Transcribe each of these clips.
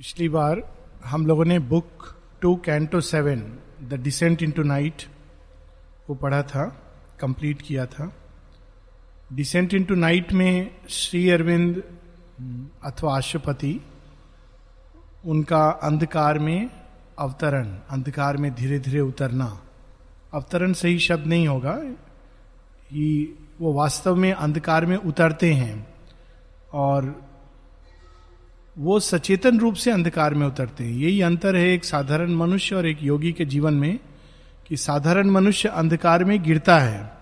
पिछली बार हम लोगों ने book two canto seven, the descent into night को पढ़ा था, कंप्लीट किया था। डिसेंट इन टू नाइट में श्री अरविंद अथवा अशुपति उनका अंधकार में अवतरण, अंधकार में धीरे धीरे उतरना। अवतरण सही शब्द नहीं होगा ही वो वास्तव में अंधकार में उतरते हैं। और वो सचेतन रूप से अंधकार में उतरते हैं। यही अंतर है एक साधारण मनुष्य और एक योगी के जीवन में कि साधारण मनुष्य अंधकार में गिरता है,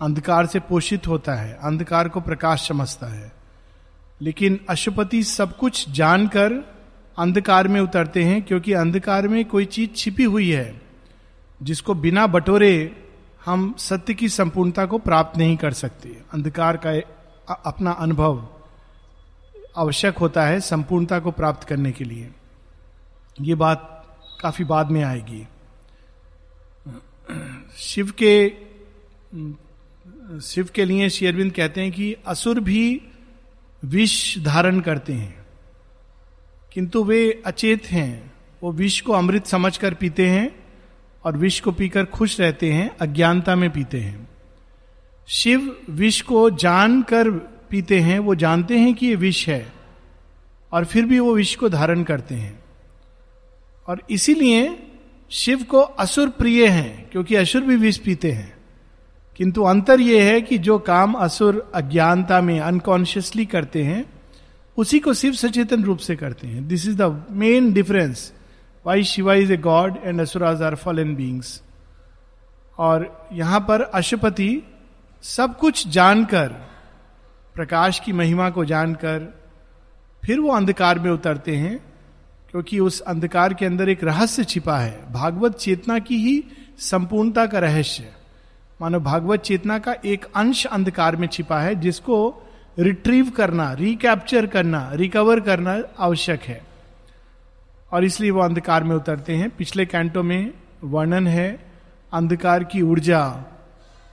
अंधकार से पोषित होता है, अंधकार को प्रकाश समझता है। लेकिन अशुपति सब कुछ जानकर अंधकार में उतरते हैं क्योंकि अंधकार में कोई चीज़ छिपी हुई है, जिसको बिना बटोरे हम सत्य की संपूर्णता को प्राप्त नहीं कर सकते। अंधकार का अपना अनुभव आवश्यक होता है संपूर्णता को प्राप्त करने के लिए। ये बात काफ़ी बाद में आएगी। शिव के शिव के लिए शेरविंद कहते हैं कि असुर भी विष धारण करते हैं। किंतु वे अचेत हैं। वो विष को अमृत समझकर पीते हैं और विष को पीकर खुश रहते हैं, अज्ञानता में पीते हैं। शिव विष को जानकर पीते हैं। वो जानते हैं कि ये विष है। और फिर भी वो विष को धारण करते हैं। और इसीलिए शिव को असुर प्रिय हैं, क्योंकि असुर भी विष पीते हैं। किंतु अंतर यह है कि जो काम असुर अज्ञानता में अनकॉन्शियसली करते हैं, उसी को शिव सचेतन रूप से करते हैं। This is the main difference why Shiva is a god and asuras are fallen beings और यहाँ पर अशुपति सब कुछ जानकर, प्रकाश की महिमा को जानकर फिर वो अंधकार में उतरते हैं, क्योंकि उस अंधकार के अंदर एक रहस्य छिपा है। भागवत चेतना की ही संपूर्णता का रहस्य मानो भागवत चेतना का एक अंश अंधकार में छिपा है, जिसको रिट्रीव करना रिकैप्चर करना रिकवर करना आवश्यक है। और इसलिए वो अंधकार में उतरते हैं। पिछले कैंटो में वर्णन है अंधकार की ऊर्जा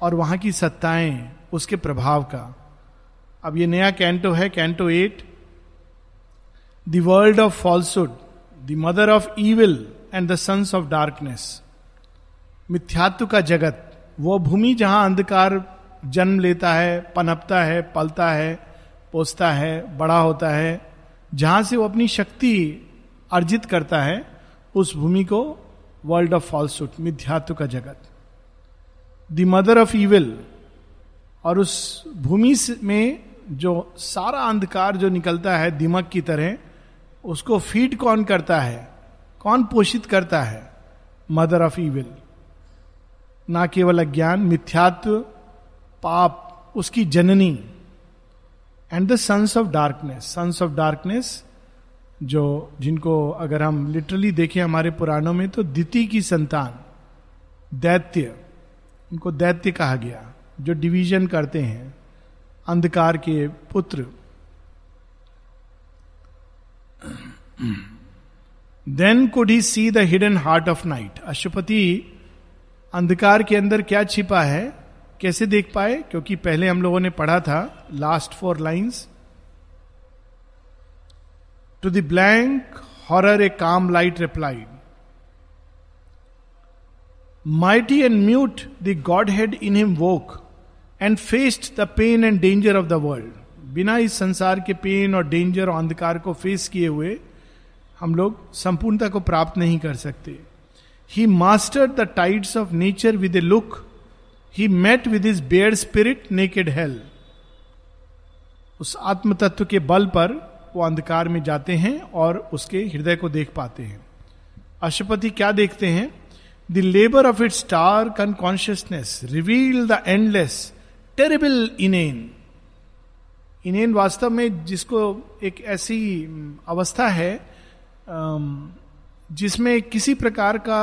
और वहाँ की सत्ताएँ, उसके प्रभाव का। अब ये नया कैंटो है, canto eight. The world of falsehood the mother of evil and the sons of darkness मिथ्यात्व का जगत, वो भूमि जहाँ अंधकार जन्म लेता है, पनपता है, पलता है, पोसता है, बड़ा होता है, जहाँ से वो अपनी शक्ति अर्जित करता है, उस भूमि को वर्ल्ड ऑफ़ फॉल्सुड मिथ्यात्व का जगत. द मदर ऑफ़ ईविल और उस भूमि में जो सारा अंधकार जो निकलता है दिमक की तरह उसको फ़ीड कौन करता है? कौन पोषित करता है? मदर ऑफ़ ईविल ना केवल अज्ञान, मिथ्यात्व, पाप, उसकी जननी। And the sons of darkness sons of darkness जो जिनको अगर हम लिटरली देखें हमारे पुराणों में तो दिति की संतान, दैत्य, उनको दैत्य कहा गया, जो डिवीज़न करते हैं, अंधकार के पुत्र। Then could he see the hidden heart of night Ashwapati अंधकार के अंदर क्या छिपा है? कैसे देख पाए? क्योंकि पहले हम लोगों ने पढ़ा था last four lines to the blank horror a calm light replied mighty and mute the godhead in him woke and faced the pain and danger of the world बिना इस संसार के पेन और डेंजर और अंधकार को फेस किए हुए हम लोग संपूर्णता को प्राप्त नहीं कर सकते। He master the tides of nature with a look he met with his bare spirit naked hell उस आत्म तत्व के बल पर वो अंधकार में जाते हैं और उसके हृदय को देख पाते हैं। अशुपति क्या देखते हैं? The labour of it star con consciousness reveal the endless terrible inane inane वास्तव में जिसको एक ऐसी अवस्था है जिसमें किसी प्रकार का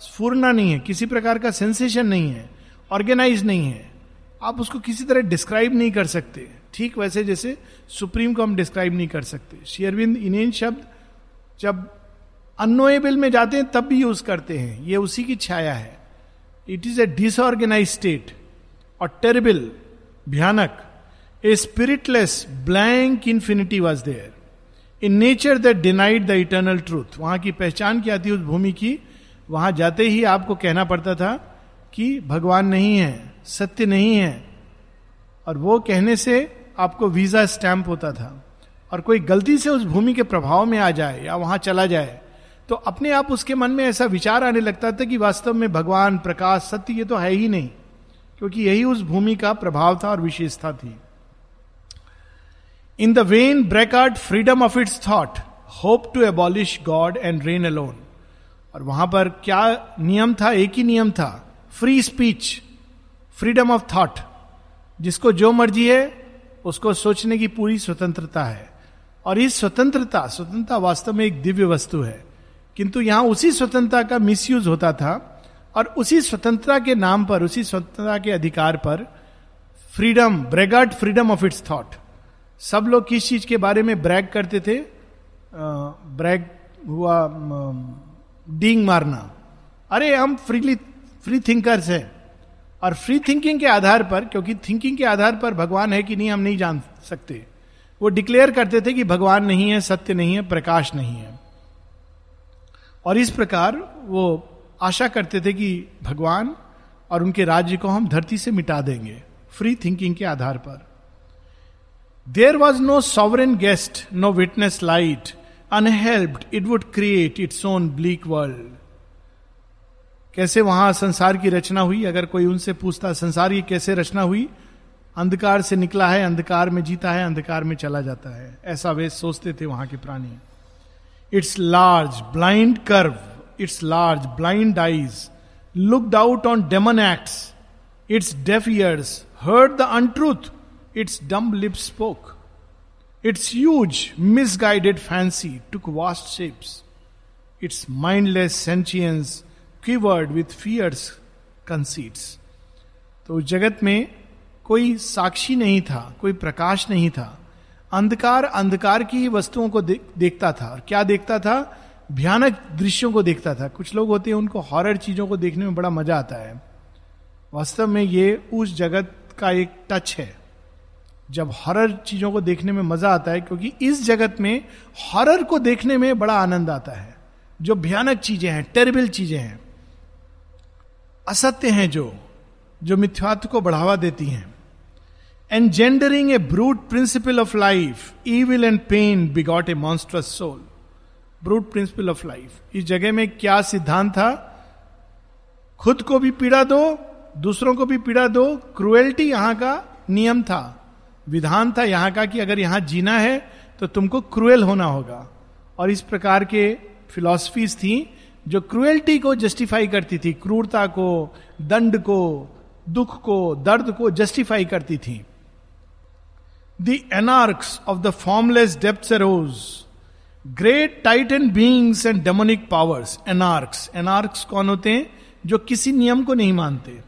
स्फूर्णा नहीं है, किसी प्रकार का सेंसेशन नहीं है, ऑर्गेनाइज नहीं है, आप उसको किसी तरह डिस्क्राइब नहीं कर सकते। ठीक वैसे जैसे सुप्रीम को हम डिस्क्राइब नहीं कर सकते। शेयरविंद इनेन शब्द, जब अनोएबल में जाते हैं, तब भी यूज़ करते हैं। ये उसी की छाया है। It is a disorganise state और टेरिबल भयानक। A spiritless blank infinity was there in nature that denied the eternal truth वहाँ की पहचान क्या थी उस भूमि की? वहाँ जाते ही आपको कहना पड़ता था कि भगवान नहीं है, सत्य नहीं है। और वो कहने से आपको वीज़ा स्टैंप होता था। और कोई गलती से उस भूमि के प्रभाव में आ जाए या वहाँ चला जाए तो अपने आप उसके मन में ऐसा विचार आने लगता था कि वास्तव में भगवान, प्रकाश, सत्य ये तो है ही नहीं, क्योंकि यही उस भूमि का प्रभाव था और विशेषता थी। In the vain break out freedom of its thought hope to abolish god and reign alone और वहाँ पर क्या नियम था? एक ही नियम था। Free speech freedom of thought जिसको जो मर्ज़ी है, उसको सोचने की पूरी स्वतंत्रता है। और इस स्वतंत्रता स्वतंत्रता वास्तव में एक दिव्य वस्तु है। किंतु यहाँ उसी स्वतंत्रता का मिसयूज होता था। और उसी स्वतंत्रता के नाम पर, उसी स्वतंत्रता के अधिकार पर freedom braggart freedom of its thought सब लोग किस चीज़ के बारे में ब्रैग करते थे? ब्रैग हुआ डींग मारना। अरे, हम फ्रीली फ्री थिंकर्स हैं। और फ्री थिंकिंग के आधार पर, क्योंकि थिंकिंग के आधार पर भगवान है कि नहीं, हम नहीं जान सकते। वो डिक्लेयर करते थे कि भगवान नहीं है, सत्य नहीं है, प्रकाश नहीं है। और इस प्रकार वो आशा करते थे कि भगवान और उनके राज्य को हम धरती से मिटा देंगे फ्री थिंकिंग के आधार पर। There was no sovereign guest no witness light unhelped it would create its own bleak world कैसे वहाँ संसार की रचना हुई? अगर कोई उनसे पूछता, संसार की कैसे रचना हुई? अंधकार से निकला है, अंधकार में जीता है, अंधकार में चला जाता है। ऐसा वे सोचते थे वहाँ के प्राणी। Its large blind curve its large blind eyes looked out on demon acts its deaf ears heard the untruth its dumb lip spoke its huge misguided fancy took vast shapes its mindless sentience quivered with fierce conceits तो जगत में कोई साक्षी नहीं था कोई प्रकाश नहीं था। अंधकार अंधकार की ही वस्तुओं को दे, देखता था। और क्या देखता था? भयानक दृश्यों को देखता था। कुछ लोग होते हैं उनको हॉरर चीज़ों को देखने में बड़ा मज़ा आता है। वास्तव में ये उस जगत का एक टच है। जब हॉरर चीज़ों को देखने में मज़ा आता है, क्योंकि इस जगत में हॉरर को देखने में बड़ा आनंद आता है। जो भयानक चीज़ें हैं टेरिबल चीज़ें हैं, असत्य हैं जो जो मिथ्यात्व को बढ़ावा देती हैं। Engendering a brute principle of life evil and pain begot a monstrous soul brute principle of life इस जगह में क्या सिद्धांत था? खुद को भी पीड़ा दो, दूसरों को भी पीड़ा दो क्रुएल्टी यहाँ का नियम था। विधान था यहाँ का कि अगर यहाँ जीना है तो तुमको क्रुएल होना होगा। और इस प्रकार के फिलॉसफीज थी, जो क्रुएल्टी को जस्टिफाई करती थी, क्रूरता को, दंड को, दुख को, दर्द को जस्टिफाई करती थी। The anarchs of the formless depth rose great titan beings and demonic powers anarchs anarchs कौन होते हैं? जो किसी नियम को नहीं मानते।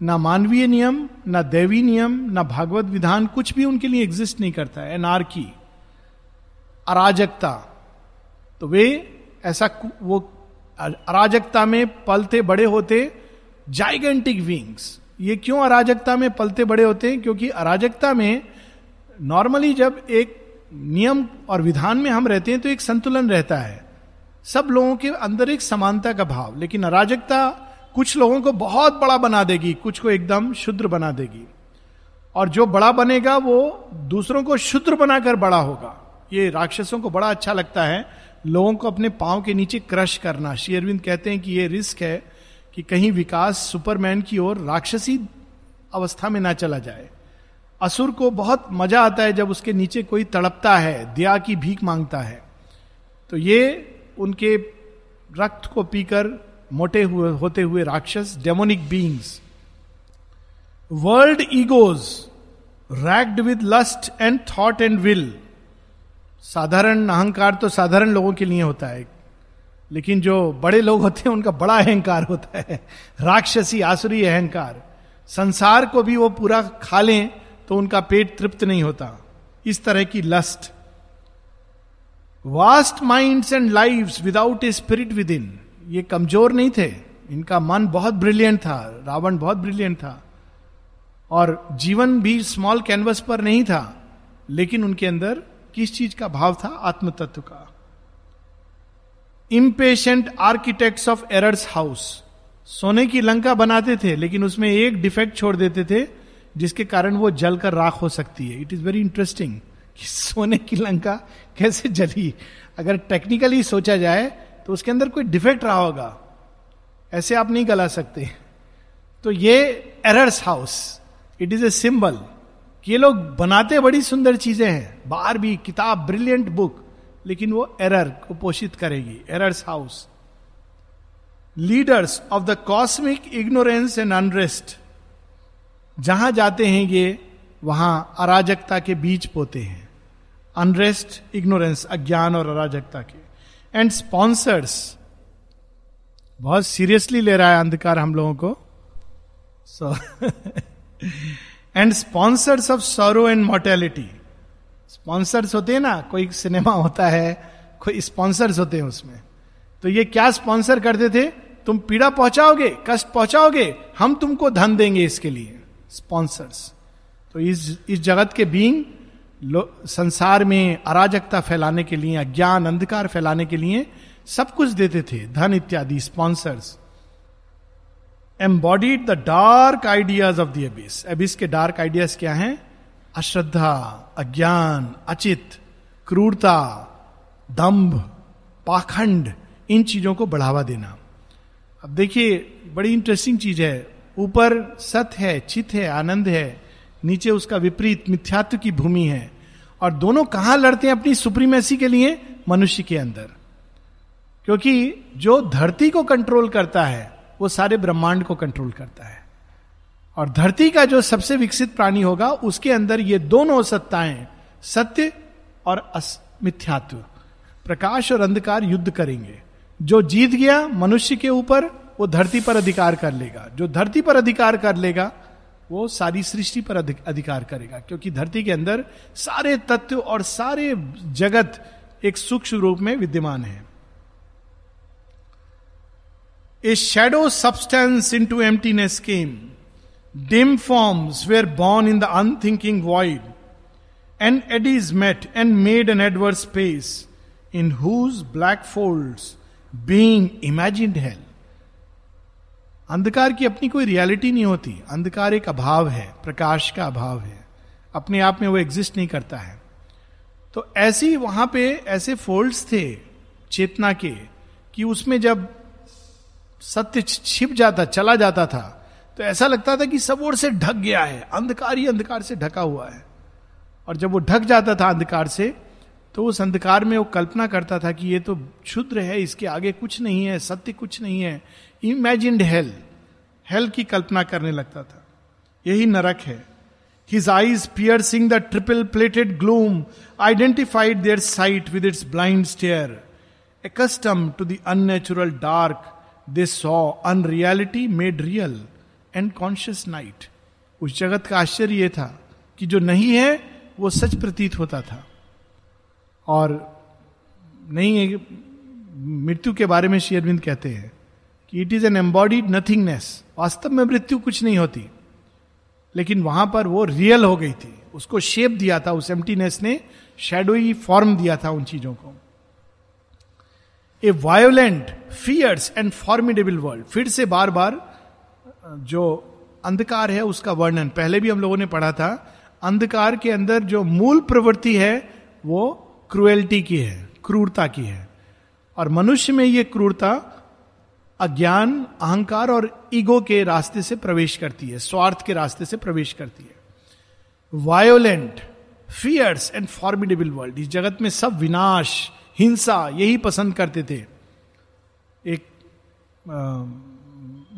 ना मानवीय नियम, ना दैवी नियम, ना भागवत विधान कुछ भी उनके लिए एग्जिस्ट नहीं करता है। एनार्की अराजकता। तो वे ऐसा वो अराजकता में पलते बड़े होते जाइगेंटिक विंग्स ये क्यों अराजकता में पलते बड़े होते हैं? क्योंकि अराजकता में नॉर्मली जब एक नियम और विधान में हम रहते हैं तो एक संतुलन रहता है। सब लोगों के अंदर एक समानता का भाव, लेकिन अराजकता कुछ लोगों को बहुत बड़ा बना देगी, कुछ को एकदम शुद्र बना देगी। और जो बड़ा बनेगा, वो दूसरों को शुद्र बनाकर बड़ा होगा। ये राक्षसों को बड़ा अच्छा लगता है। लोगों को अपने पाँव के नीचे क्रश करना। श्री अरविंद कहते हैं कि ये रिस्क है कि कहीं विकास सुपरमैन की ओर राक्षसी अवस्था में ना चला जाए। असुर को बहुत मज़ा आता है जब उसके नीचे कोई तड़पता है, दया की भीख माँगता है। तो ये उनके रक्त को पीकर मोटे हुए, होते हुए राक्षस demonic beings world egos racked with lust and thought and will साधारण अहंकार तो साधारण लोगों के लिए होता है, लेकिन जो बड़े लोग होते हैं, उनका बड़ा अहंकार होता है। राक्षसी, आसुरी अहंकार। संसार को भी वो पूरा खा लें तो उनका पेट तृप्त नहीं होता। इस तरह की lust vast minds and life without a spirit within ये कमज़ोर नहीं थे। इनका मन बहुत ब्रिलियंट था, रावण बहुत ब्रिलियंट था। और जीवन भी स्मॉल कैनवस पर नहीं था, लेकिन उनके अंदर किस चीज़ का भाव था? आत्म तत्व का। Impatient architects of error's house सोने की लंका बनाते थे, लेकिन उसमें एक डिफेक्ट छोड़ देते थे, जिसके कारण वो जलकर राख हो सकती है। इट इज़ वेरी इंटरेस्टिंग कि सोने की लंका कैसे जली। अगर टेक्निकली सोचा जाए तो उसके अंदर कोई डिफेक्ट रहा होगा। ऐसे आप नहीं गला सकते। तो ये error's house it is a symbol ये लोग बनाते बड़ी सुंदर चीज़ें हैं। बाहर भी किताब ब्रिलियंट बुक लेकिन वो एरर को पोषित करेगी। Error's house leaders of the cosmic ignorance and unrest जहाँ जाते हैं ये, वहाँ अराजकता के बीच पोते हैं। अनरेस्ट इग्नोरेंस अज्ञान और अराजकता के। एंड स्पॉन्सर्स बहुत सीरियसली ले रहा है अंधकार हम लोगों को। So and sponsors of sorrow and mortality sponsors होते हैं ना, कोई सिनेमा होता है, कोई स्पॉन्सर्स होते हैं उसमें। तो ये क्या स्पॉन्सर करते थे? तुम पीड़ा पहुंचाओगे, कष्ट पहुंचाओगे, हम तुमको धन देंगे इसके लिए स्पॉन्सर्स तो इस इस जगत के बींग संसार में अराजकता फैलाने के लिए, अज्ञान, अंधकार फैलाने के लिए सब कुछ देते थे, धन इत्यादि sponsors embodied the dark ideas of the abyss abyss के डार्क आइडियाज़ क्या हैं? अश्रद्धा, अज्ञान, अचित, क्रूरता, दंभ, पाखंड, इन चीज़ों को बढ़ावा देना। अब देखिए, बड़ी इंटरेस्टिंग चीज़ है। ऊपर सत है, चित है, आनंद है। नीचे उसका विपरीत मिथ्यात्व की भूमि है। और दोनों कहाँ लड़ते हैं अपनी सुप्रीमेसी के लिए? मनुष्य के अंदर। क्योंकि जो धरती को कंट्रोल करता है, वो सारे ब्रह्मांड को कंट्रोल करता है। और धरती का जो सबसे विकसित प्राणी होगा, उसके अंदर ये दोनों सत्ताएँ, सत्य और मिथ्यात्व, प्रकाश और अंधकार युद्ध करेंगे। जो जीत गया मनुष्य के ऊपर, वो धरती पर अधिकार कर लेगा। जो धरती पर अधिकार कर लेगा वो सारी सृष्टि पर अधिकार करेगा, क्योंकि धरती के अंदर सारे तत्व और सारे जगत एक सूक्ष्म रूप में विद्यमान है। A shadow substance into emptiness came dim forms were born in the unthinking void and eddies met and made an adverse space in whose black fold being imagined health अंधकार की अपनी कोई रियलिटी नहीं होती। अंधकार एक अभाव है, प्रकाश का अभाव है। अपने आप में वो एग्जिस्ट नहीं करता है। तो ऐसी वहाँ पे ऐसे फोल्ड्स थे चेतना के कि उसमें जब सत्य छिप जाता, चला जाता था तो ऐसा लगता था कि सब ओर से ढक गया है। अंधकार ही अंधकार से ढका हुआ है। और जब वो ढक जाता था, अंधकार से तो उस अंधकार में वो कल्पना करता था कि ये तो क्षुद्र है, इसके आगे कुछ नहीं है, सत्य कुछ नहीं है। इमेजिड हेल हेल की कल्पना करने लगता था। यही नरक है। His eyes piercing the triple plated gloom identified their sight with its blind stare accustom to the unnatural dark they saw unreality made real and conscious night उस जगत का आश्चर्य यह था कि जो नहीं है, वो सच प्रतीत होता था। और नहीं है मृत्यु के बारे में श्री अरविंद कहते हैं कि it is an embodied nothingness वास्तव में मृत्यु कुछ नहीं होती। लेकिन वहाँ पर वो रियल हो गई थी। उसको शेप दिया था, उस एम्प्टीनेस ने शेडोई फॉर्म दिया था उन चीज़ों को। A violent fierce and formidable world फिर से बार बार जो अंधकार है उसका वर्णन। पहले भी हम लोगों ने पढ़ा था, अंधकार के अंदर जो मूल प्रवृत्ति है, वो क्रुएल्टी की है क्रूरता की है। और मनुष्य में ये क्रूरता अज्ञान अहंकार और ईगो के रास्ते से प्रवेश करती है स्वार्थ के रास्ते से प्रवेश करती है। Violent fierce and formidable world इस जगत में सब विनाश हिंसा यही पसंद करते थे। एक आ,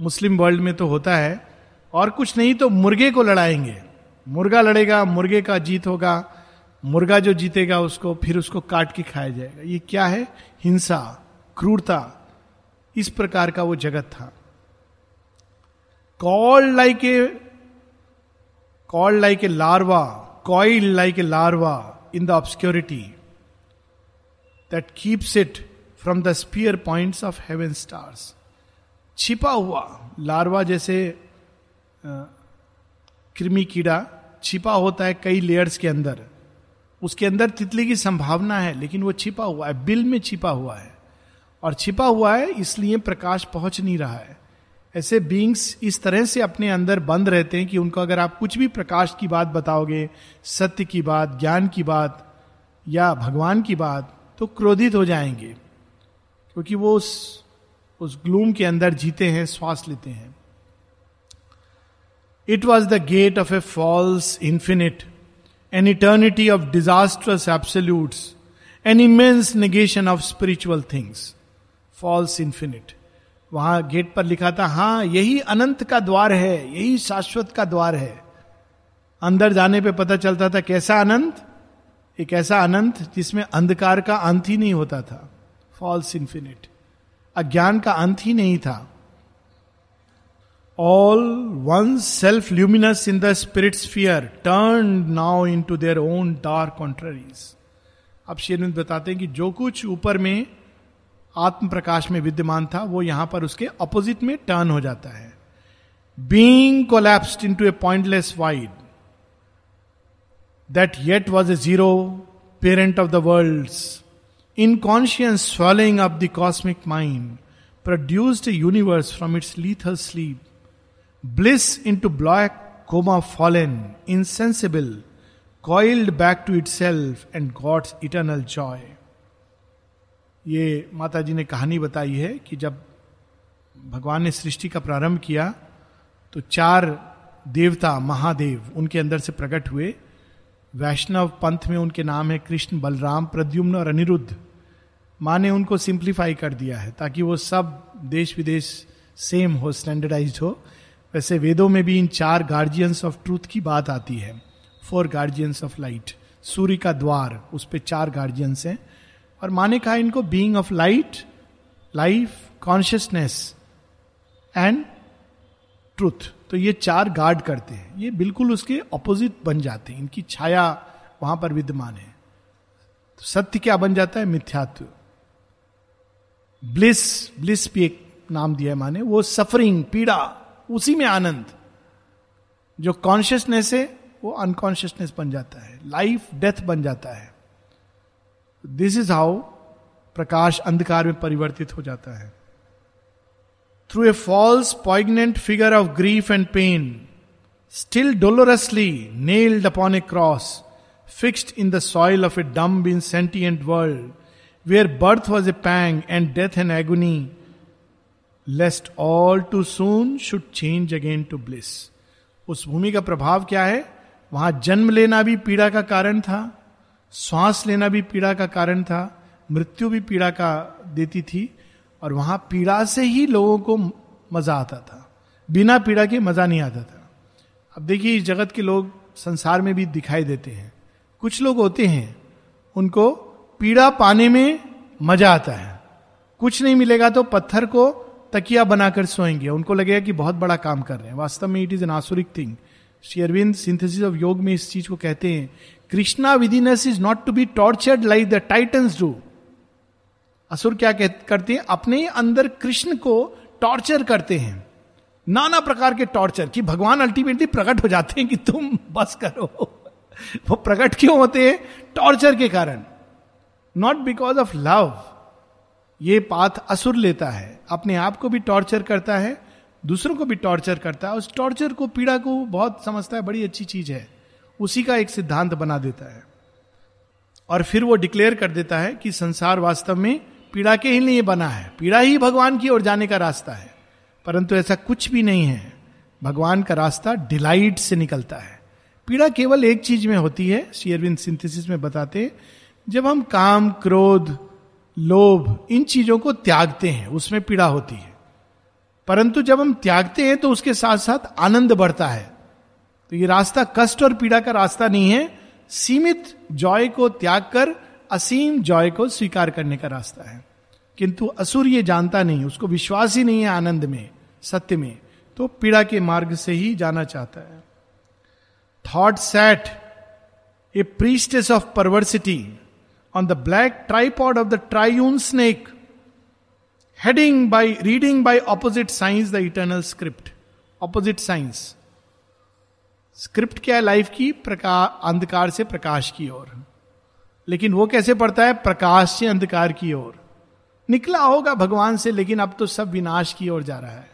मुस्लिम वर्ल्ड में तो होता है और कुछ नहीं तो मुर्गे को लड़ाएँगे। मुर्गा लड़ेगा मुर्गे का जीत होगा मुर्गा जो जीतेगा उसको, फिर उसको काट के खाया जाएगा। ये क्या है? हिंसा, क्रूरता। इस प्रकार का वो जगत था। Call like a call like a larva, coil like a larva in the obscurity that keeps it from the spear point of heaven stars छिपा हुआ लार्वा जैसे कृमि कीड़ा छिपा होता है कई लेयर्स के अंदर। उसके अंदर तितली की संभावना है, लेकिन वो छिपा हुआ है, बिल में छिपा हुआ है। और छिपा हुआ है, इसलिए प्रकाश पहुँच नहीं रहा है। ऐसे बींग्स इस तरह से अपने अंदर बंद रहते हैं कि उनको अगर आप कुछ भी प्रकाश की बात बताओगे, सत्य की बात, ज्ञान की बात, या भगवान की बात तो क्रोधित हो जाएँगे। क्योंकि वो उस उस ग्लूम के अंदर जीते हैं, श्वास लेते हैं। It was the gate of a false infinite an eternity of disasters absolutes an immense negation of spiritual things false infinite वहाँ गेट पर लिखा था, हाँ, यही अनंत का द्वार है, यही शाश्वत का द्वार है. अंदर जाने पे पता चलता था, कैसा अनंत? एक ऐसा अनंत जिसमें अंधकार का अंत ही नहीं होता था. फॉल्स इंफिनिट अज्ञान का अंत ही नहीं था। All one self luminous in the spirit sphere turn now into their own dark contraries अब शेरविंद बताते हैं कि जो कुछ ऊपर में आत्म प्रकाश में विद्यमान था, वो यहाँ पर उसके अपोजिट में टर्न हो जाता है। Being collapsed into a pointless wide that yet was a zero parent of the world in conscious up the cosmic mind produced universe from its lethal sleep Bliss into black coma fallen, insensible, coiled back to itself and God's eternal joy. ये माता जी ने कहानी बताई है कि जब भगवान ने सृष्टि का प्रारंभ किया तो चार देवता महादेव उनके अंदर से प्रकट हुए। वैष्णव पंथ में उनके नाम है कृष्ण बलराम प्रद्युम्न और अनिरुद्ध। माँ ने उनको सिंप्लीफाई कर दिया है ताकि वो सब देश विदेश सेम हो स्टैंडर्डाइज हो। वैसे वेदों में भी इन चार गार्जियंस ऑफ़ ट्रूथ की बात आती है। फोर गार्जियंस ऑफ़ लाइट सूर्य का द्वार, उस पर चार गार्जियंस हैं। और माने कहा इनको being of light life consciousness and truth तो ये चार गार्ड करते हैं। ये बिल्कुल उसके ऑपोजिट बन जाते हैं। इनकी छाया वहाँ पर विद्यमान है। तो सत्य क्या बन जाता है? मिथ्यात्व। ब्लिस ब्लिस भी एक नाम दिया है माने। वो सफरिंग पीड़ा उसी में आनंद, जो कॉन्शियसनेस है, वो अनकॉन्शियसनेस बन जाता है। लाइफ डेथ बन जाता है। दिस इज़ हाउ प्रकाश अंधकार में परिवर्तित हो जाता है। Through a false poignant figure of grief and pain still dolorously nailed upon a cross fixed in the soil of a dumb in sentient world where birth was a pang and death and agony lest all too soon should change again to bliss उस भूमि का प्रभाव क्या है? वहाँ जन्म लेना भी पीड़ा का कारण था, श्वास लेना भी पीड़ा का कारण था, मृत्यु भी पीड़ा का देती थी, और वहाँ पीड़ा से ही लोगों को मज़ा आता था। बिना पीड़ा के मज़ा नहीं आता था। अब देखिए, इस जगत के लोग संसार में भी दिखाई देते हैं। कुछ लोग होते हैं, उनको पीड़ा पाने में मज़ा आता है। कुछ नहीं मिलेगा तो पत्थर को तकिया बनाकर सोएँगे। उनको लगेगा कि बहुत बड़ा काम कर रहे हैं। वास्तव में it is an asuric thing Shri Aurobindo synthesis of yoga में इस चीज़ को कहते हैं, Krishna witness is not to be tortured like the titans do असुर क्या करते हैं, अपने अंदर कृष्ण को टॉर्चर करते हैं। नाना प्रकार के टॉर्चर कि भगवान अल्टीमेटली प्रकट हो जाते हैं कि तुम बस करो। वो प्रकट क्यों होते हैं? टॉर्चर के कारण। नॉट बिकॉज़ ऑफ़ लव ये पाथ असुर लेता है, अपने आप को भी टॉर्चर करता है, दूसरों को भी टॉर्चर करता है उस टॉर्चर को, पीड़ा को बहुत समझता है, बड़ी अच्छी चीज़ है। उसी का एक सिद्धांत बना देता है। और फिर वो डिक्लेयर कर देता है कि संसार वास्तव में पीड़ा के ही लिए बना है। पीड़ा ही भगवान की ओर जाने का रास्ता है, परंतु ऐसा कुछ भी नहीं है। भगवान का रास्ता डिलाइट से निकलता है। पीड़ा केवल एक चीज़ में होती है शेयरविंद सिंथेसिस में बताते जब हम काम, क्रोध लोभ, इन चीज़ों को त्यागते हैं, उसमें पीड़ा होती है। परंतु जब हम त्यागते हैं तो उसके साथ साथ आनंद बढ़ता है। तो ये रास्ता कष्ट और पीड़ा का रास्ता नहीं है, सीमित जॉय को त्याग कर, असीम जॉय को स्वीकार करने का रास्ता है। किंतु असुर ये जानता नहीं, उसको विश्वास ही नहीं है आनंद में, सत्य में तो पीड़ा के मार्ग से ही जाना चाहता है। Thought set a priestess of perversity on the black tripod of the triune snake, heading by reading by opposite signs the eternal script. Opposite signs. Script क्या है? लाइफ की प्रकाश अंधकार से प्रकाश की ओर। लेकिन वो कैसे पड़ता है? प्रकाश से अंधकार की ओर। निकला होगा भगवान से लेकिन अब तो सब विनाश की ओर जा रहा है।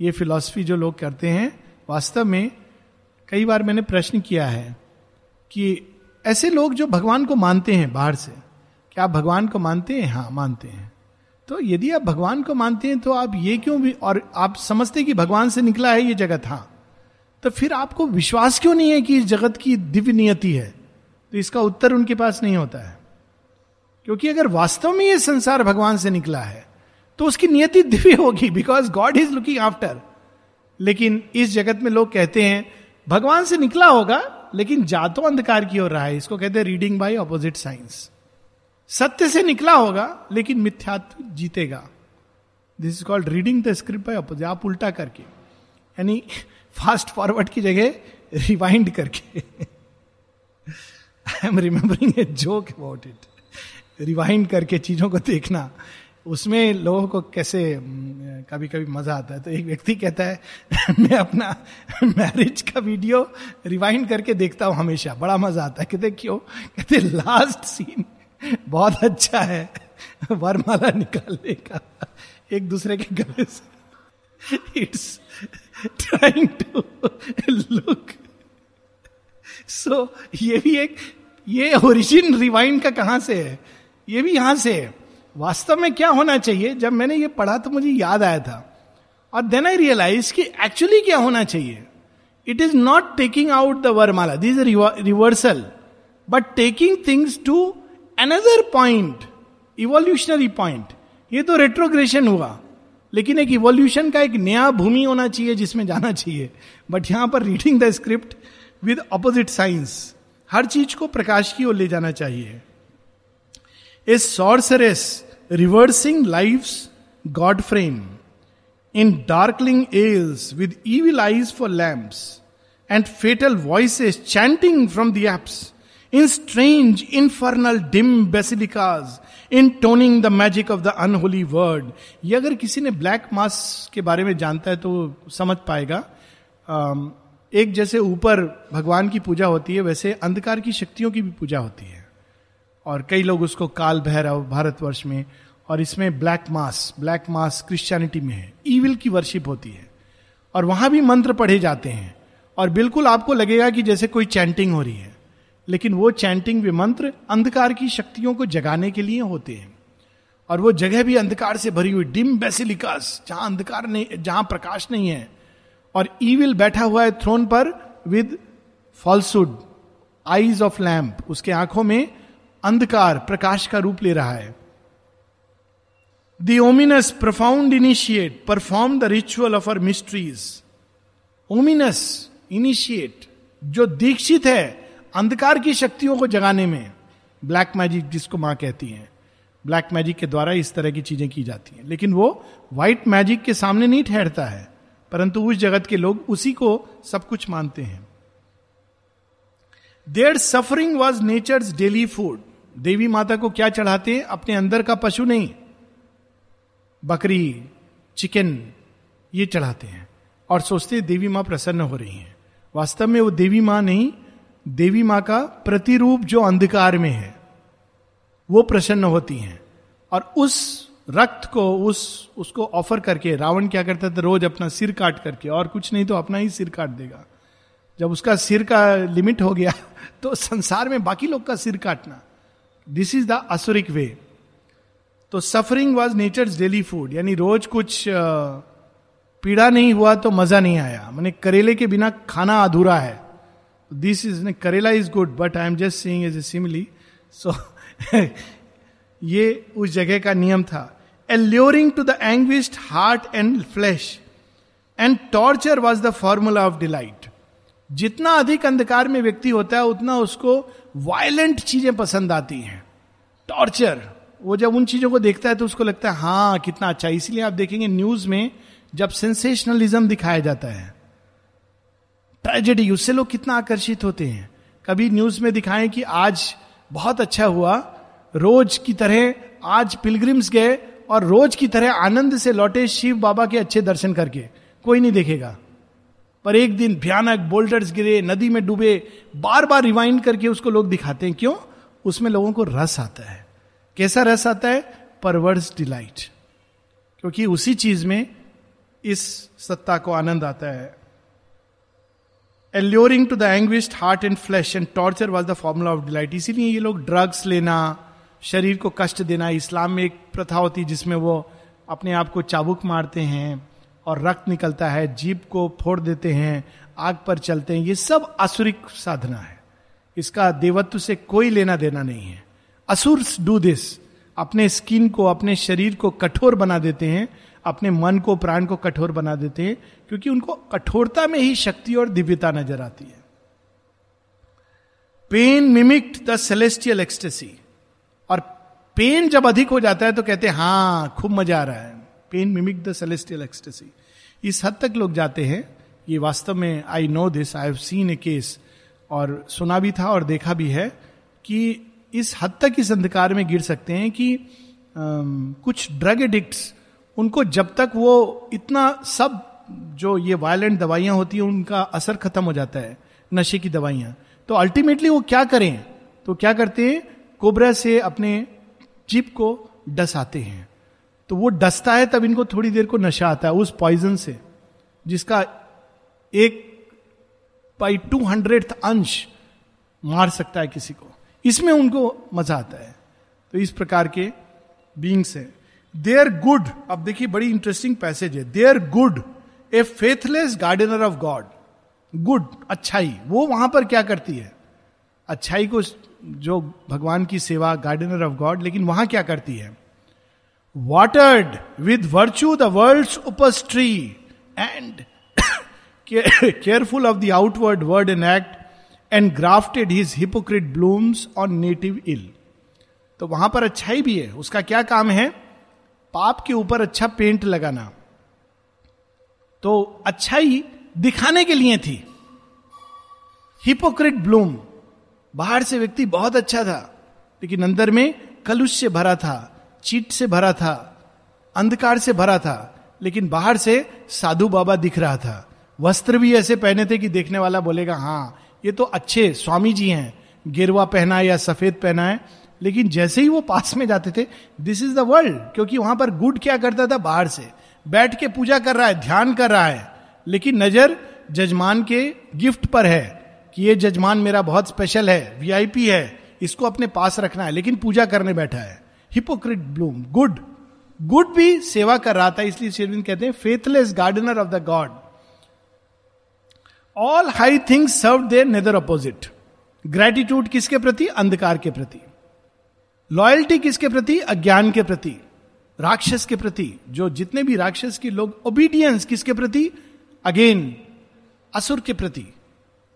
ये फिलॉसफी जो लोग करते हैं वास्तव में कई बार मैंने प्रश्न किया है कि ऐसे लोग जो भगवान को मानते हैं बाहर से, क्या आप भगवान को मानते हैं? हाँ मानते हैं। तो यदि आप भगवान को मानते हैं तो आप ये क्यों भी और आप समझते कि भगवान से निकला है, ये जगत हाँ। तो फिर आपको विश्वास क्यों नहीं है कि इस जगत की दिव्य नियति है? तो इसका उत्तर उनके पास नहीं होता है। क्योंकि अगर वास्तव में ये संसार भगवान से निकला है तो उसकी नियति दिव्य होगी because god is looking after लेकिन इस जगत में लोग कहते हैं, भगवान से निकला होगा लेकिन जा तो अंधकार की ओर रहा है, इसको कहते हैं रीडिंग बाई ऑपोजिट साइंस सत्य से निकला होगा, लेकिन मिथ्यात्व जीतेगा। This is called reading the script by opposite आप उल्टा करके, यानी फास्ट फॉरवर्ड की जगह रिवाइंड करके। I am remembering a joke about it rewind करके चीज़ों को देखना, उसमें लोगों को कैसे कभी कभी मज़ा आता है। तो एक व्यक्ति कहता है, मैं अपना मैरिज का वीडियो रिवाइंड करके देखता हूँ हमेशा। बड़ा मज़ा आता है। कहते क्यों? कहते लास्ट सीन बहुत अच्छा है। वरमाला निकालने का। एक दूसरे के गले से। It's trying to look so ये भी एक, ये ओरिजिन रिवाइंड का कहाँ से है? ये भी यहाँ से है। वास्तव में क्या होना चाहिए? जब मैंने ये पढ़ा तो मुझे याद आया था। और देन आई रियलाइज़ कि एक्चुअली क्या होना चाहिए? It is not taking out the varmala this reversal but taking things to another point evolutionary point ये तो रेट्रोग्रेशन हुआ। लेकिन एक इवोल्यूशन का एक नया भूमि होना चाहिए जिसमें जाना चाहिए। बट यहाँ पर reading the script with opposite science हर चीज़ को प्रकाश की ओर ले जाना चाहिए। A sorceress reversing life god frame in darkling aisles with evil eyes for lamps and fatal voices chanting from the apse in strange infernal dim basilicas intoning the magic of the unholy word ये अगर किसी ने black मास के बारे में जानता है तो समझ पाएगा। एक जैसे ऊपर भगवान की पूजा होती है, वैसे अंधकार की शक्तियों की भी पूजा होती है। और कई लोग उसको काल भैरव, भारतवर्ष में, और इसमें black mass black mass Christianity में है। ईविल की वर्शिप होती है। और वहाँ भी मंत्र पढ़े जाते हैं। और बिल्कुल आपको लगेगा कि जैसे कोई चैंटिंग हो रही है। लेकिन वो चैंटिंग वे मंत्र अंधकार की शक्तियों को जगाने के लिए होते हैं। और वो जगह भी अंधकार से भरी हुई डिम बेसिलिकास जहाँ अंधकार नहीं, जहाँ प्रकाश नहीं है। और ईविल बैठा हुआ है थ्रोन पर with falsehood eyes of lamp उसके आँखों में अंधकार प्रकाश का रूप ले रहा है। Ominous profound initiate perform the ritual of her mysteries ominous initiate जो दीक्षित है अंधकार की शक्तियों को जगाने में। ब्लैक मैजिक जिसको माँ कहती हैं। ब्लैक मैजिक के द्वारा इस तरह की चीज़ें की जाती हैं। लेकिन वो व्हाइट मैजिक के सामने नहीं ठहरता है, परंतु उस जगत के लोग उसी को सब कुछ मानते हैं। There suffering was nature's daily food देवी माता को क्या चढ़ाते? हैं अपने अंदर का पशु नहीं। बकरी, चिकन, ये चढ़ाते हैं। और सोचते देवी माँ प्रसन्न हो रही हैं। वास्तव में वो देवी माँ नहीं, देवी माँ का प्रतिरूप जो अंधकार में है, वो प्रसन्न होती हैं। और उस रक्त को, उस, उसको ऑफ़र करके, रावण क्या करता था? रोज अपना सिर काट करके, और कुछ नहीं तो अपना ही सिर काट देगा। जब उसका सिर का लिमिट हो गया तो संसार में बाकी लोग का सिर काटना। This is the asuric way तो suffering was nature's daily food यानी रोज कुछ पीड़ा नहीं हुआ तो मज़ा नहीं आया। मैंने करेले के बिना खाना अधूरा है। This is karela is good but I am just seeing as a simile so ये उस जगह का नियम था। Alluring to the anguished heart and flesh and torture was the formula of delight जितना अधिक अंधकार में व्यक्ति होता है, उतना उसको वायलेंट चीज़ें पसंद आती हैं। टॉर्चर वो जब उन चीज़ों को देखता है तो उसको लगता है हाँ कितना अच्छा। इसीलिए आप देखेंगे न्यूज़ में जब सेंसेशनलिज्म दिखाया जाता है ट्रेजेडी उससे लोग कितना आकर्षित होते हैं। कभी न्यूज़ में दिखाएँ कि आज बहुत अच्छा हुआ, रोज की तरह आज पिलग्रिम्स गए और रोज की तरह आनंद से लौटे शिव बाबा के अच्छे दर्शन करके। कोई नहीं देखेगा। पर एक दिन भयानक बोल्डर्स गिरे, नदी में डूबे बार बार रिवाइंड करके उसको लोग दिखाते हैं। क्यों? उसमें लोगों को रस आता है। कैसा रस आता है? परवर्स डिलाइट क्योंकि उसी चीज़ में इस सत्ता को आनंद आता है। Alluring to the anguished heart and flesh and torture was the formula of delight इसीलिए ये लोग ड्रग्स लेना, शरीर को कष्ट देना, इस्लाम में एक प्रथा होती जिसमें वो अपने आप को चाबुक मारते हैं। और रक्त निकलता है जीप को फोड़ देते हैं, आग पर चलते हैं, ये सब असुरिक साधना है। इसका देवत्व से कोई लेना देना नहीं है। असुर डू दिस अपने स्किन को, अपने शरीर को कठोर बना देते हैं, अपने मन को, प्राण को कठोर बना देते हैं, क्योंकि उनको कठोरता में ही शक्ति और दिव्यता नज़र आती है। Pain mimicked the celestial ecstasy. और पेन जब अधिक हो जाता है तो कहते हैं, हाँ, खूब मज़ा आ रहा है। Pain mimic the celestial ecstasy. इस हद तक लोग जाते हैं। ये वास्तव में I know this I have seen a case और सुना भी था और देखा भी है कि इस हद तक इस अंधकार में गिर सकते हैं कि आ, कुछ ड्रग एडिक्ट्स उनको जब तक वो इतना सब जो ये वायलेंट दवाइयाँ होती हैं उनका असर खत्म हो जाता है नशे की दवाइयाँ। तो अल्टीमेटली वो क्या करें? तो क्या करते हैं? कोबरा से अपने जीप को डसाते हैं। तो वो डसता है, तब इनको थोड़ी देर को नशा आता है, उस पॉइजन से, जिसका एक बाई टू हंड्रेड अंश मार सकता है किसी को। इसमें उनको मज़ा आता है। तो इस प्रकार के बींग्स है। दे आर गुड अब देखिए, बड़ी इंटरेस्टिंग पैसेज है। They are good a faithless gardener of God good अच्छाई। वो वहाँ पर क्या करती है? अच्छाई को जो भगवान की सेवा गार्डनर ऑफ़ गॉड लेकिन वहाँ क्या करती है? Watered with virtue the world upas tree and careful of the outward word and act and grafted his hypocrite blooms on native ill तो वहाँ पर अच्छाई भी है। उसका क्या काम है? पाप के ऊपर अच्छा पेंट लगाना। तो अच्छाई दिखाने के लिए थी। हिपोक्रिट ब्लूम बाहर से व्यक्ति बहुत अच्छा था, लेकिन अंदर में कलुष से भरा था। चीट से भरा था, अंधकार से भरा था, लेकिन बाहर से साधु बाबा दिख रहा था। वस्त्र भी ऐसे पहने थे कि देखने वाला बोलेगा हाँ ये तो अच्छे स्वामी जी हैं गिरवा पहना है या सफ़ेद पहना है लेकिन जैसे ही वो पास में जाते थे दिस इज़ द वर्ल्ड क्योंकि वहाँ पर गुड क्या करता था? बाहर से। बैठ के पूजा कर रहा है, ध्यान कर रहा है, लेकिन नज़र जजमान के गिफ्ट पर है कि ये जजमान मेरा बहुत स्पेशल है वीआईपी है, इसको अपने पास रखना है, लेकिन पूजा करने बैठा है। हिपोक्रिट ब्लूम गुड गुड भी सेवा कर रहा था, इसलिए शेरविंद कहते हैं faithless gardener of the God all high things serve their nether opposite gratitude किसके प्रति? अंधकार के प्रति. लॉयल्टी किसके प्रति? अज्ञान के प्रति. राक्षस के प्रति. जो जितने भी राक्षस के लोग ओबीडियंस किसके प्रति? अगेन असुर के प्रति.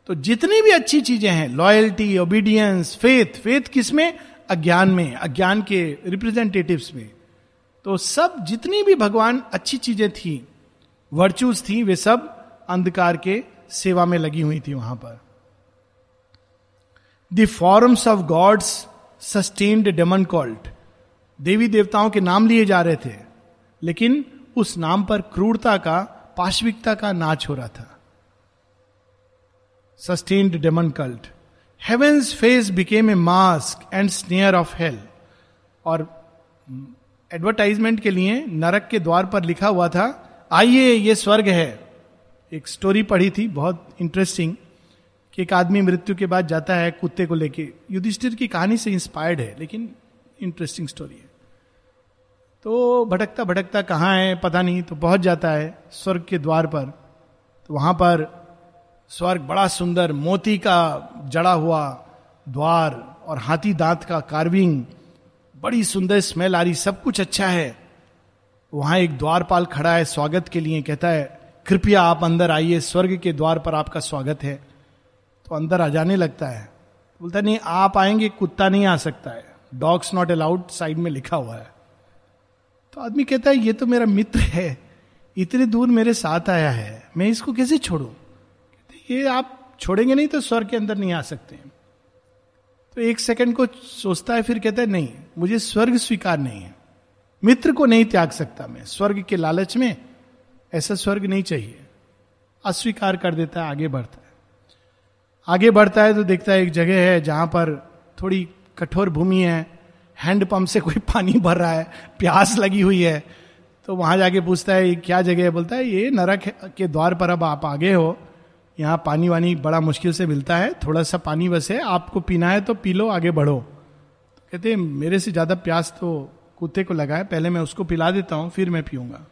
तो जितनी भी अच्छी चीज़ें हैं लॉयल्टी ओबीडियंस फेथ फेथ किसमें? अज्ञान में, अज्ञान के रिप्रेजेंटेटिव्स में। तो सब जितनी भी भगवान अच्छी चीज़ें थी वर्चूज थी, वे सब अंधकार के सेवा में लगी हुई थी वहाँ पर। The forms of gods sustained demon cult देवी देवताओं के नाम लिए जा रहे थे, लेकिन उस नाम पर क्रूरता का, पाश्विकता का नाच हो रहा था। Sustained demon cult heaven's face became a mask and snare of hell और एडवर्टाइजमेंट के लिए नरक के द्वार पर लिखा हुआ था, आइए, ये स्वर्ग है। एक स्टोरी पढ़ी थी, बहुत इंटरेस्टिंग कि एक आदमी मृत्यु के बाद जाता है कुत्ते को लेके। युधिष्ठिर की कहानी से इंस्पायर्ड है, लेकिन इंटरेस्टिंग स्टोरी है। तो भटकता भटकता कहाँ है, पता नहीं तो पहुँच जाता है स्वर्ग के द्वार पर। तो वहाँ पर स्वर्ग, बड़ा सुंदर, मोती का जड़ा हुआ द्वार और हाथी दांत का कार्विंग बड़ी सुंदर स्मेल आ रही, सब कुछ अच्छा है। वहाँ एक द्वारपाल खड़ा है, स्वागत के लिए कहता है, कृपया आप अंदर आइए, स्वर्ग के द्वार पर आपका स्वागत है। तो अंदर आ जाने लगता है। बोलता, नहीं, आप आएँगे, कुत्ता नहीं आ सकता है। डॉग्स नॉट अलाउड साइड में लिखा हुआ है। तो आदमी कहता है, ये तो मेरा मित्र है, इतने दूर मेरे साथ आया है, मैं इसको कैसे छोड़ू? ये आप छोड़ेंगे नहीं तो स्वर के अंदर नहीं आ सकते तो एक सेकंड को सोचता है, फिर कहता है, नहीं, मुझे स्वर्ग स्वीकार नहीं है। मित्र को नहीं त्याग सकता मैं। स्वर्ग के लालच में ऐसा स्वर्ग नहीं चाहिए। अस्वीकार कर देता है, आगे बढ़ता है। आगे बढ़ता है तो देखता है एक जगह है जहाँ पर थोड़ी कठोर भूमि है। हैंडपंप से कोई पानी भर रहा है, प्यास लगी हुई है। तो वहाँ जाके पूछता है क्या जगह है? बोलता है, ये नरक के द्वार पर अब आप आगे हो। यहाँ पानी वानी बड़ा मुश्किल से मिलता है, थोड़ा सा पानी बस है, आपको पीना है तो पी लो, आगे बढ़ो। कहते मेरे से ज़्यादा प्यास तो कुत्ते को लगा है, पहले मैं उसको पिला देता हूँ, फिर मैं पीऊँगा।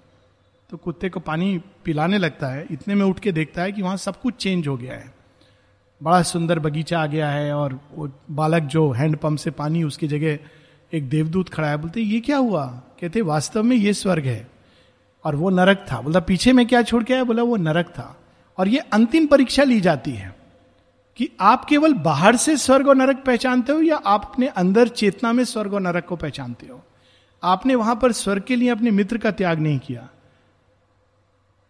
तो कुत्ते को पानी पिलाने लगता है, इतने में उठ के देखता है कि वहाँ सब कुछ चेंज हो गया है। बड़ा सुंदर बगीचा आ गया है और वो बालक जो हैंडपम्प से पानी, उसकी जगह एक देवदूत खड़ा है, बोलते ये क्या हुआ? कहते वास्तव में ये स्वर्ग है। और वो नरक था। बोलता, पीछे में क्या छोड़ के आया? बोला, वो नरक था। और ये अंतिम परीक्षा ली जाती है कि आप केवल बाहर से स्वर्ग और नरक पहचानते हो या आप अपने अंदर चेतना में स्वर्ग और नरक को पहचानते हो? आपने वहाँ पर स्वर्ग के लिए अपने मित्र का त्याग नहीं किया।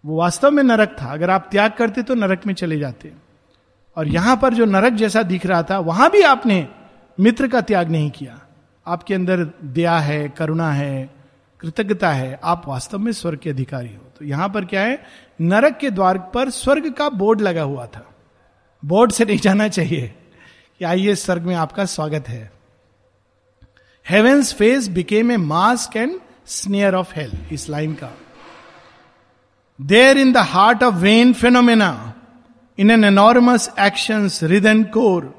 वो वास्तव में नरक था। अगर आप त्याग करते तो नरक में चले जाते। और यहाँ पर जो नरक जैसा दिख रहा था, वहाँ भी आपने मित्र का त्याग नहीं किया। आपके अंदर दया है, करुणा है कृतज्ञता है, आप वास्तव में स्वर्ग के अधिकारी हो। तो यहाँ पर क्या है? नरक के द्वार पर स्वर्ग का बोर्ड लगा हुआ था। बोर्ड से नहीं जाना चाहिए कि आइए स्वर्ग में आपका स्वागत है। Heaven's face became a mask and snare of hell इस लाइन का। There in the heart of vain phenomena in an enormous action riven core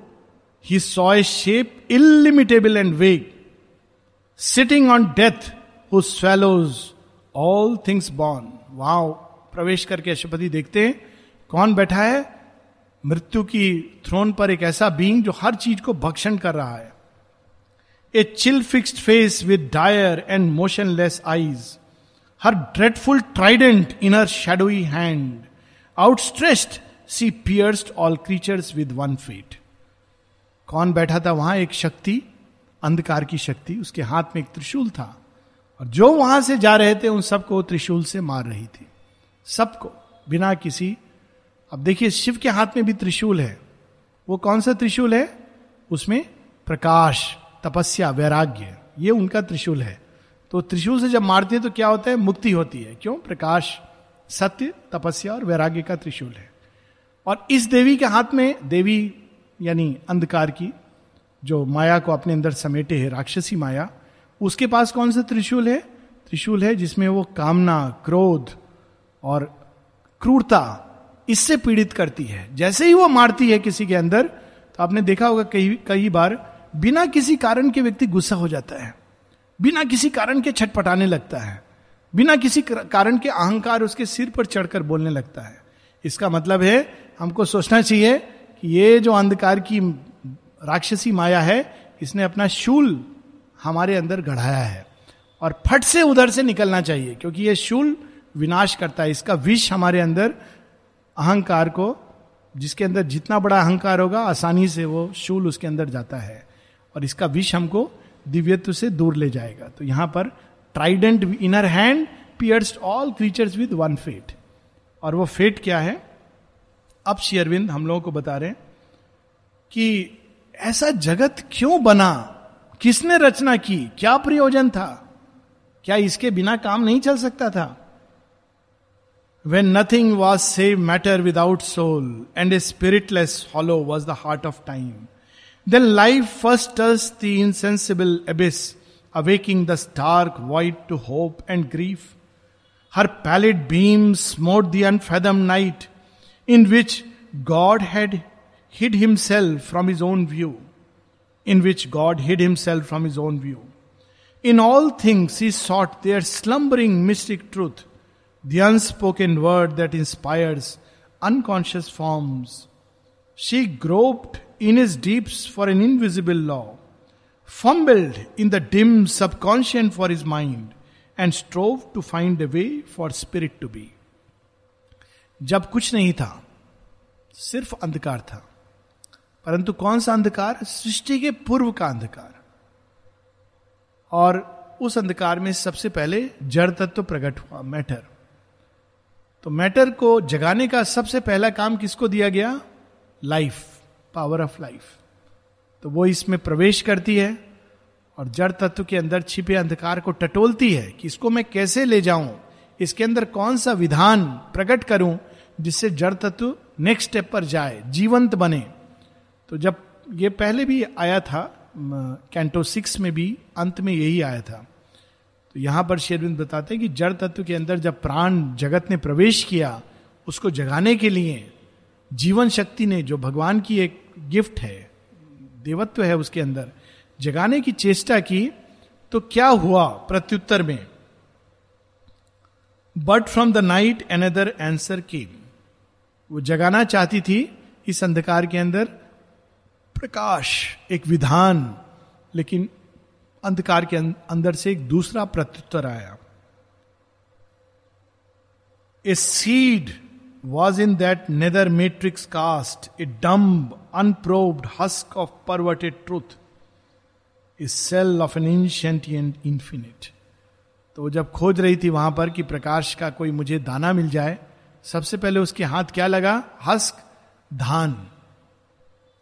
he saw a shape illimitable and vague sitting on death who swallows all things born wow प्रवेश करके अशुपति देखते हैं। कौन बैठा है? मृत्यु की थ्रोन पर एक ऐसा बींग जो हर चीज़ को भक्षण कर रहा है। A chill fixed face with dire and motionless eyes her dreadful trident in her shadowy hand outstretched she pierced all creatures with one fate कौन बैठा था? वहाँ एक शक्ति, अंधकार की शक्ति, उसके हाथ में एक त्रिशूल था। और जो वहाँ से जा रहे थे, उन सबको त्रिशूल से मार रही थी। सबको, बिना किसी। अब देखिए, शिव के हाथ में भी त्रिशूल है। वो कौन सा त्रिशूल है? उसमें प्रकाश, तपस्या, वैराग्य। ये उनका त्रिशूल है। तो त्रिशूल से जब मारते हैं तो क्या होता है? मुक्ति होती है। क्यों? प्रकाश, सत्य, तपस्या और वैराग्य का त्रिशूल है। और इस देवी के हाथ में, देवी, यानी अंधकार की, जो माया को अपने अंदर समेटे है, राक्षसी माया उसके पास कौन सा त्रिशूल है? त्रिशूल है जिसमें वो कामना, क्रोध और क्रूरता, इससे पीड़ित करती है। जैसे ही वो मारती है किसी के अंदर तो आपने देखा होगा कई कई बार बिना किसी कारण के व्यक्ति गुस्सा हो जाता है। बिना किसी कारण के छटपटाने लगता है। बिना किसी कारण के अहंकार उसके सिर पर चढ़कर बोलने लगता है। इसका मतलब है, हमको सोचना चाहिए कि ये जो अंधकार की राक्षसी माया है, इसने अपना शूल हमारे अंदर गढ़ाया है। और फट से उधर से निकलना चाहिए, क्योंकि ये शूल विनाश करता है। इसका विष हमारे अंदर, अहंकार को, जिसके अंदर जितना बड़ा अहंकार होगा, आसानी से वो शूल उसके अंदर जाता है। और इसका विष हमको दिव्यत्व से दूर ले जाएगा। तो यहाँ पर trident in her hand pierce all creatures with one fate और वो फेट क्या है? अब शेयरविंद हम लोगों को बता रहे हैं कि ऐसा जगत क्यों बना किसने रचना की? क्या प्रयोजन था? क्या इसके बिना काम नहीं चल सकता था? When nothing was save matter without soul and a spiritless hollow was the heart of time then life first touched the insensible abyss awaking the stark void to hope and grief her pallid beam smote the unfathomed night in which God had hid himself from his own view in which God hid himself from his own view. In all things, he sought their slumbering mystic truth, the unspoken word that inspires unconscious forms. She groped in his deeps for an invisible law, fumbled in the dim subconscious for his mind, and strove to find a way for spirit to be. जब कुछ नहीं था सिर्फ अंधकार था परंतु कौन सा अंधकार? सृष्टि के पूर्व का अंधकार। और उस अंधकार में सबसे पहले जड़ तत्व प्रकट हुआ, मैटर। तो मैटर को जगाने का सबसे पहला काम किसको दिया गया? लाइफ पावर ऑफ़ लाइफ तो वो इसमें प्रवेश करती है और जड़ तत्व के अंदर छिपे अंधकार को टटोलती है कि इसको मैं कैसे ले जाऊँ? इसके अंदर कौन सा विधान प्रकट करूँ जिससे जड़ तत्व नेक्स्ट स्टेप पर जाए, जीवंत बने? तो जब ये पहले भी आया था कैंटो सिक्स में भी, अंत में यही आया था। तो यहाँ पर शेरविंद बताते हैं कि जड़ तत्व के अंदर जब प्राण जगत ने प्रवेश किया, उसको जगाने के लिए जीवन शक्ति ने, जो भगवान की एक गिफ्ट है, देवत्व है उसके अंदर, जगाने की चेष्टा की तो क्या हुआ प्रत्युत्तर में? But from the night another answer came वो जगाना चाहती थी इस अंधकार के अंदर प्रकाश एक विधान लेकिन अंधकार के अं-, अंदर से एक दूसरा प्रत्युत्तर आया। A seed was in that nether matrix cast a dumb unprobed husk of perverted truth a cell of an ancient and infinite तो वो जब खोज रही थी वहाँ पर कि प्रकाश का कोई मुझे दाना मिल जाए सबसे पहले उसके हाथ क्या लगा? हस्क धान।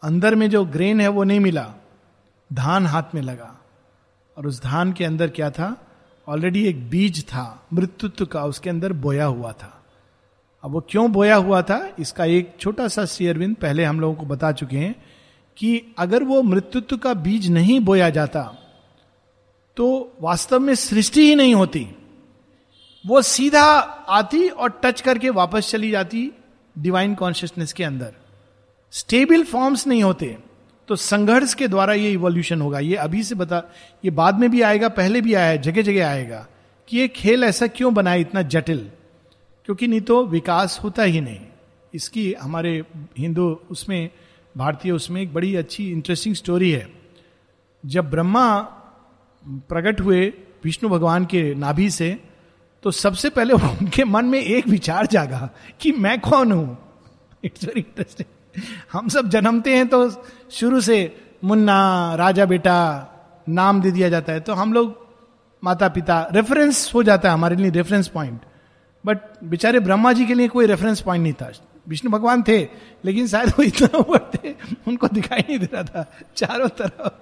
अंदर में जो ग्रेन है वो नहीं मिला। धान हाथ में लगा। और उस धान के अंदर क्या था? ऑलरेडी एक बीज था, मृत्युत्व का उसके अंदर बोया हुआ था। अब वो क्यों बोया हुआ था? इसका एक छोटा सा शेयरविंद पहले हम लोगों को बता चुके हैं कि अगर वो मृत्युत्व का बीज नहीं बोया जाता तो वास्तव में सृष्टि ही नहीं होती। वो सीधा आती और टच करके वापस चली जाती डिवाइन कॉन्शियसनेस के अंदर। स्टेबल फॉर्म्स नहीं होते तो संघर्ष के द्वारा ये इवोल्यूशन होगा। ये अभी से बता, ये बाद में भी आएगा, पहले भी आया जगह जगह आएगा, कि ये खेल ऐसा क्यों बना इतना जटिल? क्योंकि नहीं तो विकास होता ही नहीं। इसकी हमारे हिंदू, उसमें, भारतीय उसमें एक बड़ी अच्छी इंटरेस्टिंग स्टोरी है। जब ब्रह्मा प्रकट हुए विष्णु भगवान के नाभि से तो सबसे पहले उनके मन में एक विचार जागा कि मैं कौन हूँ? इट्स वेरी इंटरेस्टिंग हम सब जन्मते हैं तो शुरू से मुन्ना, राजा बेटा, नाम दे दिया जाता है। तो हम लोग माता पिता रेफरेंस हो जाता है हमारे लिए रेफरेंस पॉइंट बट बेचारे ब्रह्मा जी के लिए कोई रेफरेंस पॉइंट नहीं था। विष्णु भगवान थे, लेकिन शायद वो इतना ऊपर थे, उनको दिखाई नहीं दे रहा था। चारों तरफ़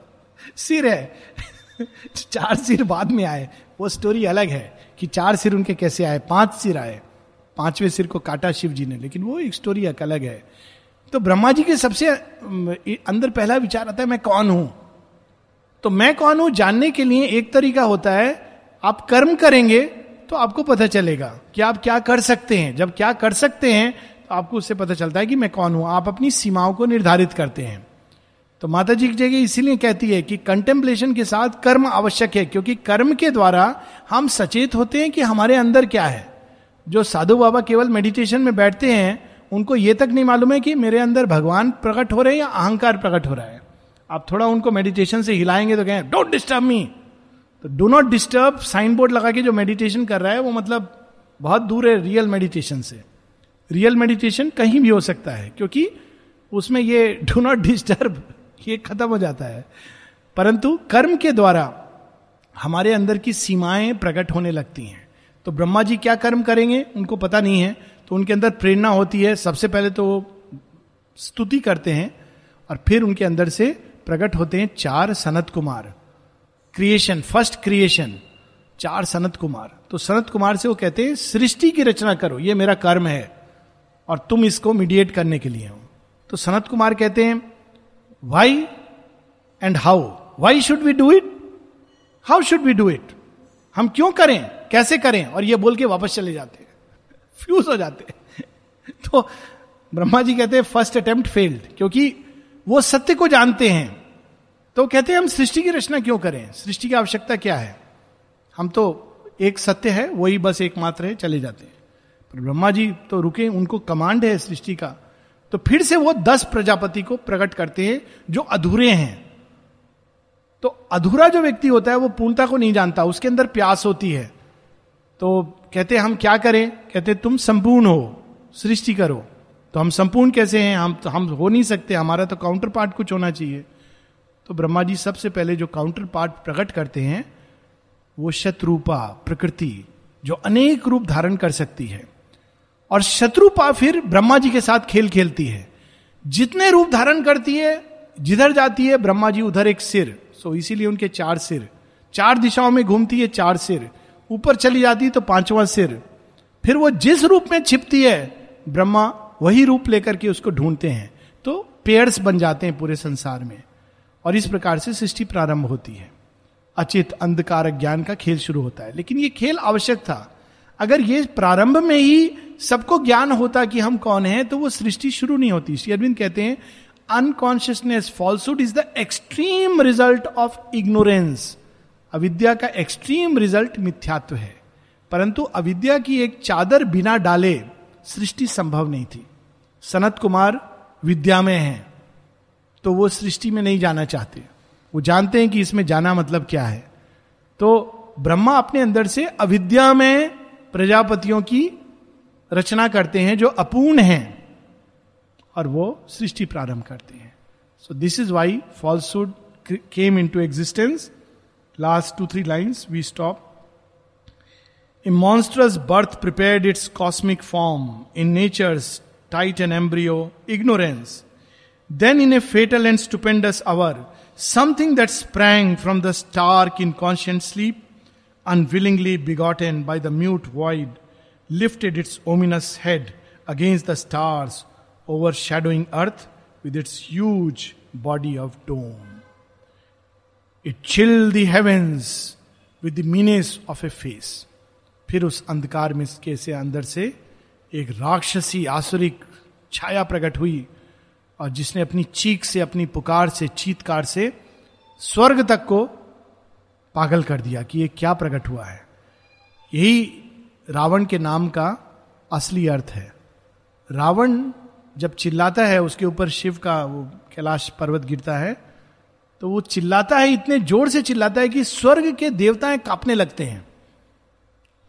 सिर है। चार सिर बाद में आए। वो स्टोरी अलग है कि चार सिर उनके कैसे आए। पाँच सिर आए। पाँचवें सिर को काटा शिव जी ने, लेकिन वो एक स्टोरी अलग है। तो ब्रह्मा जी के सबसे अंदर पहला विचार आता है, मैं कौन हूँ? तो मैं कौन हूँ जानने के लिए एक तरीका होता है, आप कर्म करेंगे तो आपको पता चलेगा कि आप क्या कर सकते हैं। जब क्या कर सकते हैं तो आपको उससे पता चलता है कि मैं कौन हूँ। आप अपनी सीमाओं को निर्धारित करते हैं। तो माता जी की जगह इसीलिए कहती है कि कंटेम्पलेशन के साथ कर्म आवश्यक है, क्योंकि कर्म के द्वारा हम सचेत होते हैं कि हमारे अंदर क्या है। जो साधु बाबा केवल मेडिटेशन में बैठते हैं उनको ये तक नहीं मालूम है कि मेरे अंदर भगवान प्रकट हो रहे हैं या अहंकार प्रकट हो रहा है। आप थोड़ा उनको मेडिटेशन से हिलाएँगे तो कहें डोंट डिस्टर्ब मी तो do not disturb sign board लगा के जो मेडिटेशन कर रहा है, वो मतलब बहुत दूर है रियल मेडिटेशन से। रियल मेडिटेशन कहीं भी हो सकता है, क्योंकि उसमें ये डू नॉट डिस्टर्ब ये खत्म हो जाता है। परंतु कर्म के द्वारा हमारे अंदर की सीमाएँ प्रकट होने लगती हैं। तो ब्रह्मा जी क्या कर्म करेंगे, उनको पता नहीं है। तो उनके अंदर प्रेरणा होती है। सबसे पहले तो वो स्तुति करते हैं और फिर उनके अंदर से प्रकट होते हैं चार Sanat Kumar. Creation first creation चार सनत कुमार। तो सनत कुमार से वो कहते हैं, सृष्टि की रचना करो, ये मेरा कर्म है और तुम इसको मीडिएट करने के लिए हो। तो सनत कुमार कहते हैं why and how why should we do it how should we do it हम क्यों करें? कैसे करें? और ये बोल के वापस चले जाते फ्यूज हो जाते तो ब्रह्मा जी कहते हैं फ़र्स्ट अटेम्प्ट फेल्ड क्योंकि वो सत्य को जानते हैं। तो कहते हैं, हम सृष्टि की रचना क्यों करें? सृष्टि की आवश्यकता क्या है? हम तो एक सत्य है, वही बस एकमात्र है, चले जाते हैं। पर ब्रह्मा जी तो रुके, उनको कमांड है सृष्टि का। तो फिर से वो दस प्रजापति को प्रकट करते हैं, जो अधूरे हैं। तो अधूरा जो व्यक्ति होता है, वो पूर्णता को नहीं जानता, उसके अंदर प्यास होती है। तो कहते, हम क्या करें? कहते, तुम संपूर्ण हो, सृष्टि करो। तो हम संपूर्ण कैसे हैं? हम तो हम हो नहीं सकते। हमारा तो काउंटर पार्ट कुछ होना चाहिए। तो ब्रह्मा जी सबसे पहले जो काउंटर पार्ट प्रकट करते हैं, वो शत्रुपा, प्रकृति, जो अनेक रूप धारण कर सकती है। और शत्रुपा फिर ब्रह्मा जी के साथ खेल खेलती है। जितने रूप धारण करती है, जिधर जाती है, ब्रह्मा जी उधर एक सिर, सो इसीलिए उनके चार सिर। चार दिशाओं में घूमती है, चार सिर। ऊपर चली जाती तो पांचवा सिर। फिर वो जिस रूप में छिपती है, ब्रह्मा वही रूप लेकर के उसको ढूंढते हैं। तो पेयर्स बन जाते हैं पूरे संसार में। और इस प्रकार से सृष्टि प्रारंभ होती है। अचित, अंधकार ज्ञान का खेल शुरू होता है। लेकिन ये खेल आवश्यक था। अगर ये प्रारंभ में ही सबको ज्ञान होता कि हम कौन हैं तो वो सृष्टि शुरू नहीं होती। श्री अरविंद कहते हैं unconsciousness falsehood is the extreme result of ignorance अविद्या का एक्सट्रीम रिज़ल्ट मिथ्यात्व है। परंतु अविद्या की एक चादर बिना डाले सृष्टि संभव नहीं थी। सनत कुमार विद्या में है तो वो सृष्टि में नहीं जाना चाहते। वो जानते हैं कि इसमें जाना मतलब क्या है। तो ब्रह्मा अपने अंदर से अविद्या में प्रजापतियों की रचना करते हैं, जो अपूर्ण हैं, और वो सृष्टि प्रारंभ करते हैं। So this is why falsehood came into existence Last two, three lines, we stop. A monstrous birth prepared its cosmic form in nature's tight and embryo, ignorance. Then, in a fatal and stupendous hour, something that sprang from the stark, inconscient sleep, unwillingly begotten by the mute void, lifted its ominous head against the stars, overshadowing earth with its huge body of doom. It chilled the heavens with the menace of a face. फिर उस अंधकार में के से अंदर से एक राक्षसी आसुरिक छाया प्रकट हुई और जिसने अपनी चीख से, अपनी पुकार से, चीतकार से स्वर्ग तक को पागल कर दिया कि ये क्या प्रकट हुआ है यही रावण के नाम का असली अर्थ है रावण जब चिल्लाता है, उसके ऊपर शिव का वो कैलाश पर्वत गिरता है तो वो चिल्लाता है, इतने ज़ोर से चिल्लाता है कि स्वर्ग के देवताएँ कांपने लगते हैं।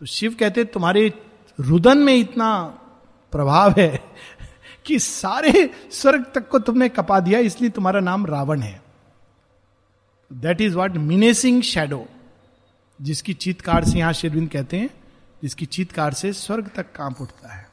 तो शिव कहते, तुम्हारे रुदन में इतना प्रभाव है कि सारे स्वर्ग तक को तुमने कपा दिया, इसलिए तुम्हारा नाम रावण है। That is what menacing shadow जिसकी चीतकार से यहाँ शेरविंद कहते हैं, जिसकी चीतकार से स्वर्ग तक काँप उठता है।